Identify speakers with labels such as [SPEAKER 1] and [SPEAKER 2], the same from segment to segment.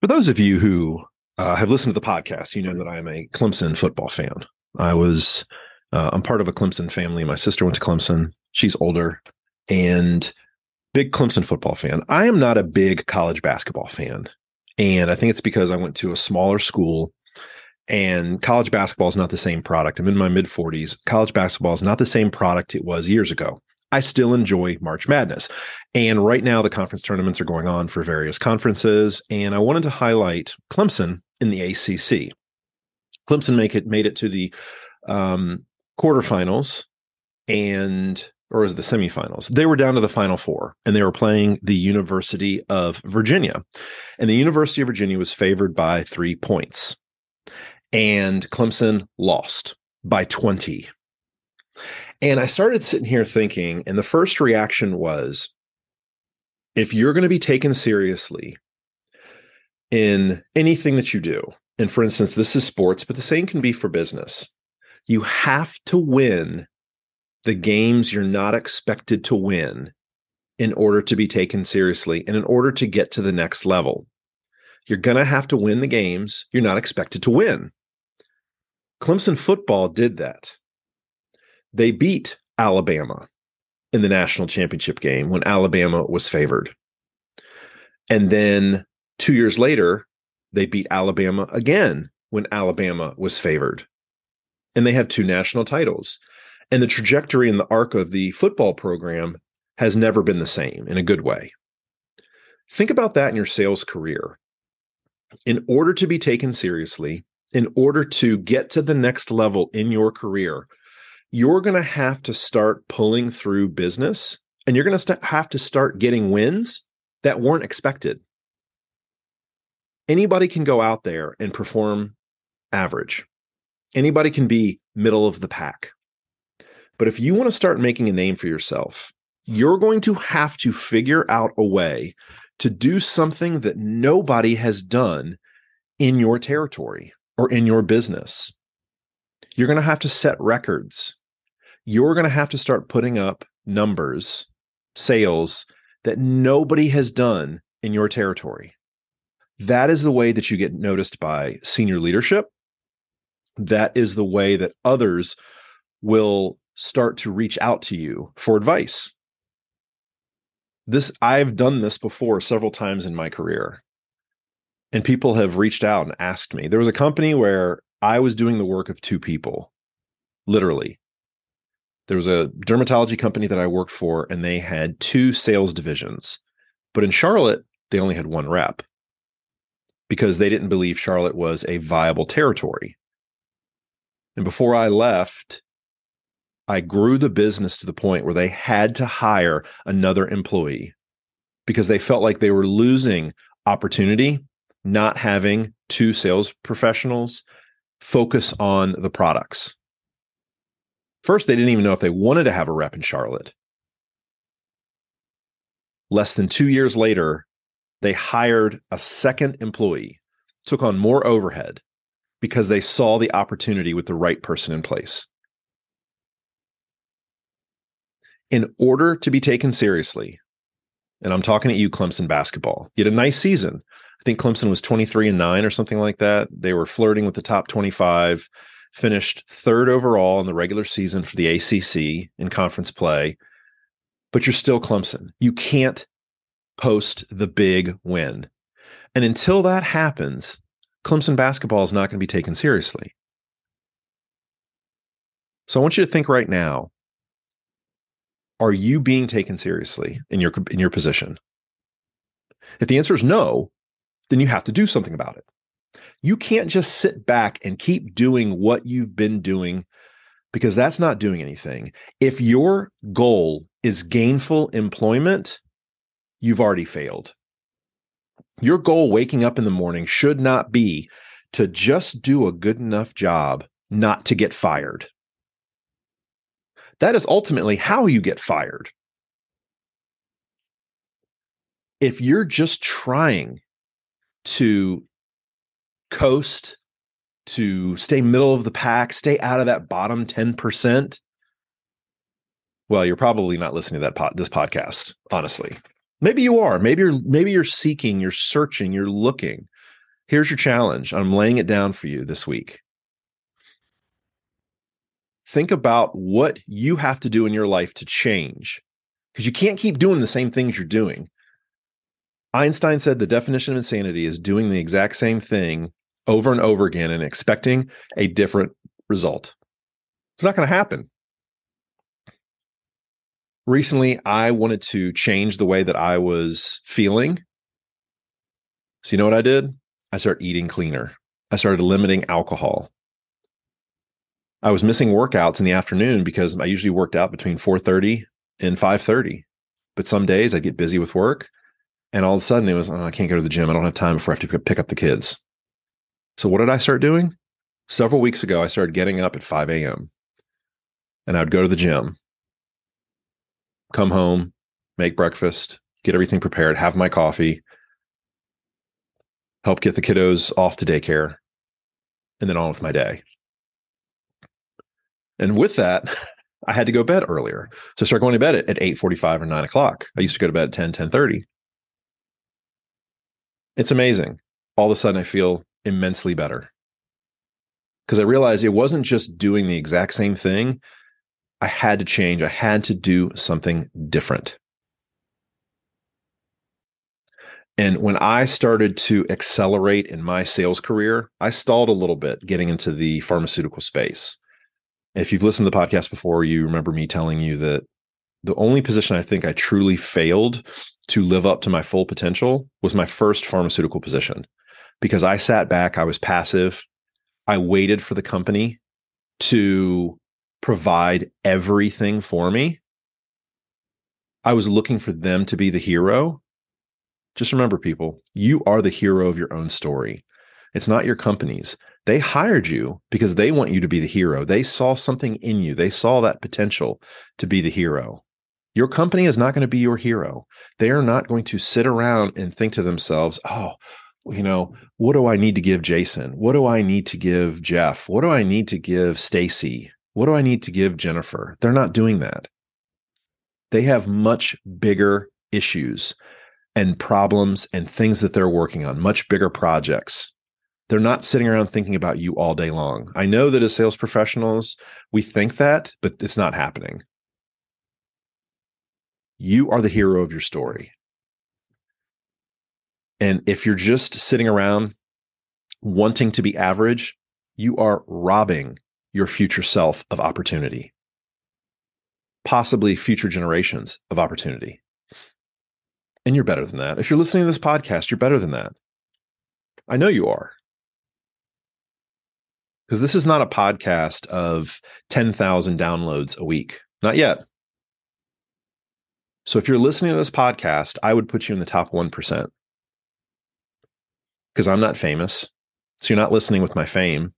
[SPEAKER 1] For those of you who uh, have listened to the podcast, you know that I'm a Clemson football fan. I was, uh, I'm part of a Clemson family. My sister went to Clemson. She's older and big Clemson football fan. I am not a big college basketball fan. And I think it's because I went to a smaller school and college basketball is not the same product. I'm in my mid 40s. College basketball is not the same product it was years ago. I still enjoy March Madness. And right now, the conference tournaments are going on for various conferences. And I wanted to highlight Clemson in the ACC. Clemson make it made it to the um, quarterfinals and or is the semifinals. They were down to the final four and they were playing the University of Virginia. And the University of Virginia was favored by 3 points. And Clemson lost by 20. And I started sitting here thinking, and the first reaction was if you're going to be taken seriously in anything that you do, and for instance, this is sports, but the same can be for business, you have to win the games you're not expected to win in order to be taken seriously and in order to get to the next level. You're going to have to win the games you're not expected to win. Clemson football did that. They beat Alabama in the national championship game when Alabama was favored. And then two years later, they beat Alabama again when Alabama was favored. And they have two national titles. And the trajectory and the arc of the football program has never been the same in a good way. Think about that in your sales career. In order to be taken seriously, in order to get to the next level in your career, you're going to have to start pulling through business and you're going to st- have to start getting wins that weren't expected. Anybody can go out there and perform average. Anybody can be middle of the pack. But if you want to start making a name for yourself, you're going to have to figure out a way to do something that nobody has done in your territory or in your business. You're going to have to set records you're going to have to start putting up numbers, sales that nobody has done in your territory. That is the way that you get noticed by senior leadership. That is the way that others will start to reach out to you for advice. This I've done this before several times in my career. And people have reached out and asked me. There was a company where I was doing the work of two people, literally there was a dermatology company that I worked for, and they had two sales divisions. But in Charlotte, they only had one rep because they didn't believe Charlotte was a viable territory. And before I left, I grew the business to the point where they had to hire another employee because they felt like they were losing opportunity not having two sales professionals focus on the products. First, they didn't even know if they wanted to have a rep in Charlotte. Less than two years later, they hired a second employee, took on more overhead because they saw the opportunity with the right person in place. In order to be taken seriously, and I'm talking at you, Clemson basketball, you had a nice season. I think Clemson was 23 and 9 or something like that. They were flirting with the top 25 finished third overall in the regular season for the ACC in conference play, but you're still Clemson. You can't post the big win. And until that happens, Clemson basketball is not going to be taken seriously. So I want you to think right now are you being taken seriously in your in your position? If the answer is no, then you have to do something about it. You can't just sit back and keep doing what you've been doing because that's not doing anything. If your goal is gainful employment, you've already failed. Your goal waking up in the morning should not be to just do a good enough job not to get fired. That is ultimately how you get fired. If you're just trying to coast to stay middle of the pack, stay out of that bottom 10%, well, you're probably not listening to that pod, this podcast, honestly. Maybe you are. Maybe you're maybe you're seeking, you're searching, you're looking Here's your challenge. I'm laying it down for you this week. Think about what you have to do in your life to change because you can't keep doing the same things you're doing. Einstein said the definition of insanity is doing the exact same thing over and over again and expecting a different result. It's not going to happen. Recently, I wanted to change the way that I was feeling. So, you know what I did? I started eating cleaner. I started limiting alcohol. I was missing workouts in the afternoon because I usually worked out between 4:30 and 5:30. But some days I'd get busy with work and all of a sudden it was oh, I can't go to the gym. I don't have time before I have to pick up the kids. So what did I start doing? Several weeks ago I started getting up at 5 a.m. and I would go to the gym, come home, make breakfast, get everything prepared, have my coffee, help get the kiddos off to daycare, and then on with my day. And with that, I had to go bed earlier. So I started going to bed at, at 8 45 or 9 o'clock. I used to go to bed at 10, 10 30. It's amazing. All of a sudden, I feel immensely better because I realized it wasn't just doing the exact same thing. I had to change. I had to do something different. And when I started to accelerate in my sales career, I stalled a little bit getting into the pharmaceutical space. If you've listened to the podcast before, you remember me telling you that the only position I think I truly failed to live up to my full potential was my first pharmaceutical position because I sat back, I was passive. I waited for the company to provide everything for me. I was looking for them to be the hero. Just remember, people, you are the hero of your own story. It's not your company's. They hired you because they want you to be the hero. They saw something in you, they saw that potential to be the hero. Your company is not going to be your hero. They are not going to sit around and think to themselves, oh, you know, what do I need to give Jason? What do I need to give Jeff? What do I need to give Stacy? What do I need to give Jennifer? They're not doing that. They have much bigger issues and problems and things that they're working on, much bigger projects. They're not sitting around thinking about you all day long. I know that as sales professionals, we think that, but it's not happening. You are the hero of your story. And if you're just sitting around wanting to be average, you are robbing your future self of opportunity, possibly future generations of opportunity. And you're better than that. If you're listening to this podcast, you're better than that. I know you are. Because this is not a podcast of 10,000 downloads a week. Not yet. So if you're listening to this podcast, I would put you in the top 1% because I'm not famous. So you're not listening with my fame.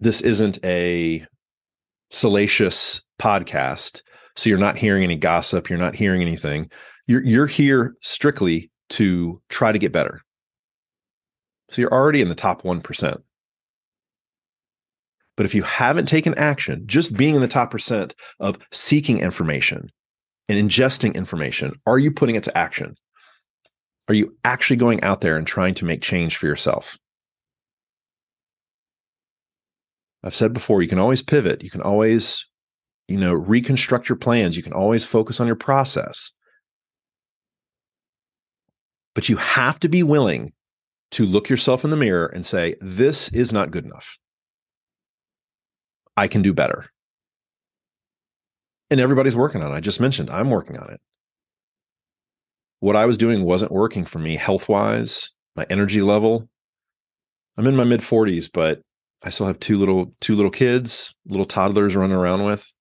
[SPEAKER 1] This isn't a salacious podcast. So you're not hearing any gossip. You're not hearing anything. You're, you're here strictly to try to get better. So you're already in the top 1%. But if you haven't taken action, just being in the top percent of seeking information and ingesting information, are you putting it to action? Are you actually going out there and trying to make change for yourself? I've said before, you can always pivot. You can always, you know, reconstruct your plans. You can always focus on your process. But you have to be willing to look yourself in the mirror and say, this is not good enough. I can do better. And everybody's working on it. I just mentioned I'm working on it what I was doing wasn't working for me health wise, my energy level. I'm in my mid 40s, but I still have two little two little kids, little toddlers running around with.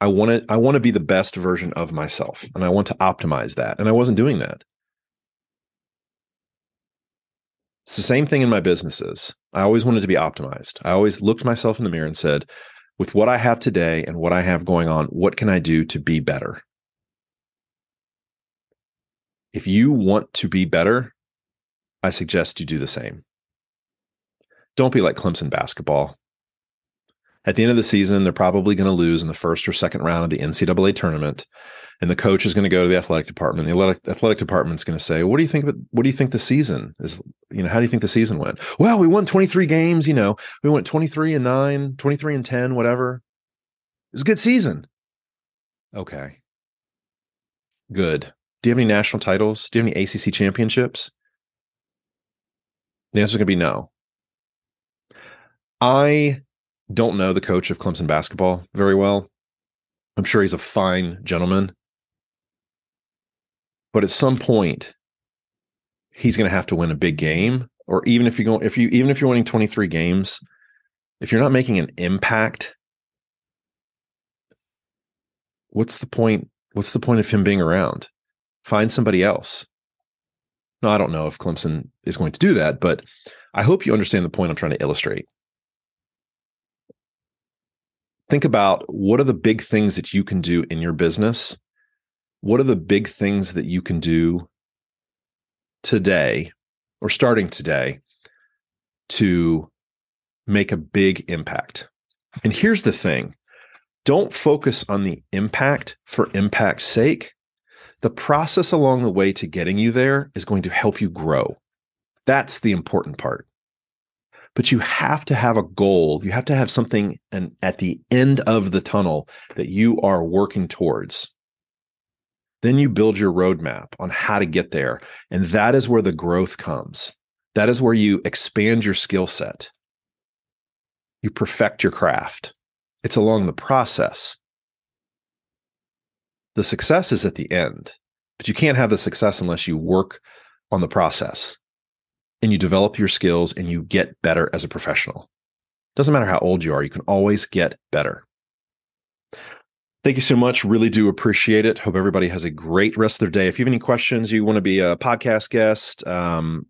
[SPEAKER 1] I want to I want to be the best version of myself and I want to optimize that. And I wasn't doing that. It's the same thing in my businesses. I always wanted to be optimized. I always looked myself in the mirror and said, with what I have today and what I have going on, what can I do to be better? If you want to be better, I suggest you do the same. Don't be like Clemson basketball. At the end of the season, they're probably going to lose in the first or second round of the NCAA tournament. And the coach is going to go to the athletic department. The athletic, athletic department's going to say, "What do you think? Of, what do you think the season is? You know, how do you think the season went? Well, we won 23 games. You know, we went 23 and nine, 23 and 10, whatever. It was a good season. Okay, good. Do you have any national titles? Do you have any ACC championships? The answer is going to be no. I don't know the coach of Clemson basketball very well. I'm sure he's a fine gentleman. But at some point, he's going to have to win a big game. Or even if you go, if you even if you're winning 23 games, if you're not making an impact, what's the point? What's the point of him being around? Find somebody else. No, I don't know if Clemson is going to do that, but I hope you understand the point I'm trying to illustrate think about what are the big things that you can do in your business? What are the big things that you can do today or starting today to make a big impact? And here's the thing don't focus on the impact for impact's sake. The process along the way to getting you there is going to help you grow. That's the important part but you have to have a goal. You have to have something and at the end of the tunnel that you are working towards. Then you build your roadmap on how to get there. And that is where the growth comes. That is where you expand your skill set. You perfect your craft. It's along the process. The success is at the end, but you can't have the success unless you work on the process and you develop your skills and you get better as a professional. Doesn't matter how old you are, you can always get better. Thank you so much. Really do appreciate it. Hope everybody has a great rest of their day. If you have any questions, you want to be a podcast guest, um,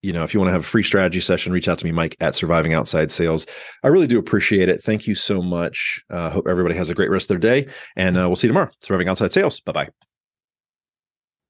[SPEAKER 1] you know, if you want to have a free strategy session, reach out to me, Mike at Surviving Outside Sales. I really do appreciate it. Thank you so much. Uh, hope everybody has a great rest of their day, and uh, we'll see you tomorrow. Surviving Outside Sales. Bye bye.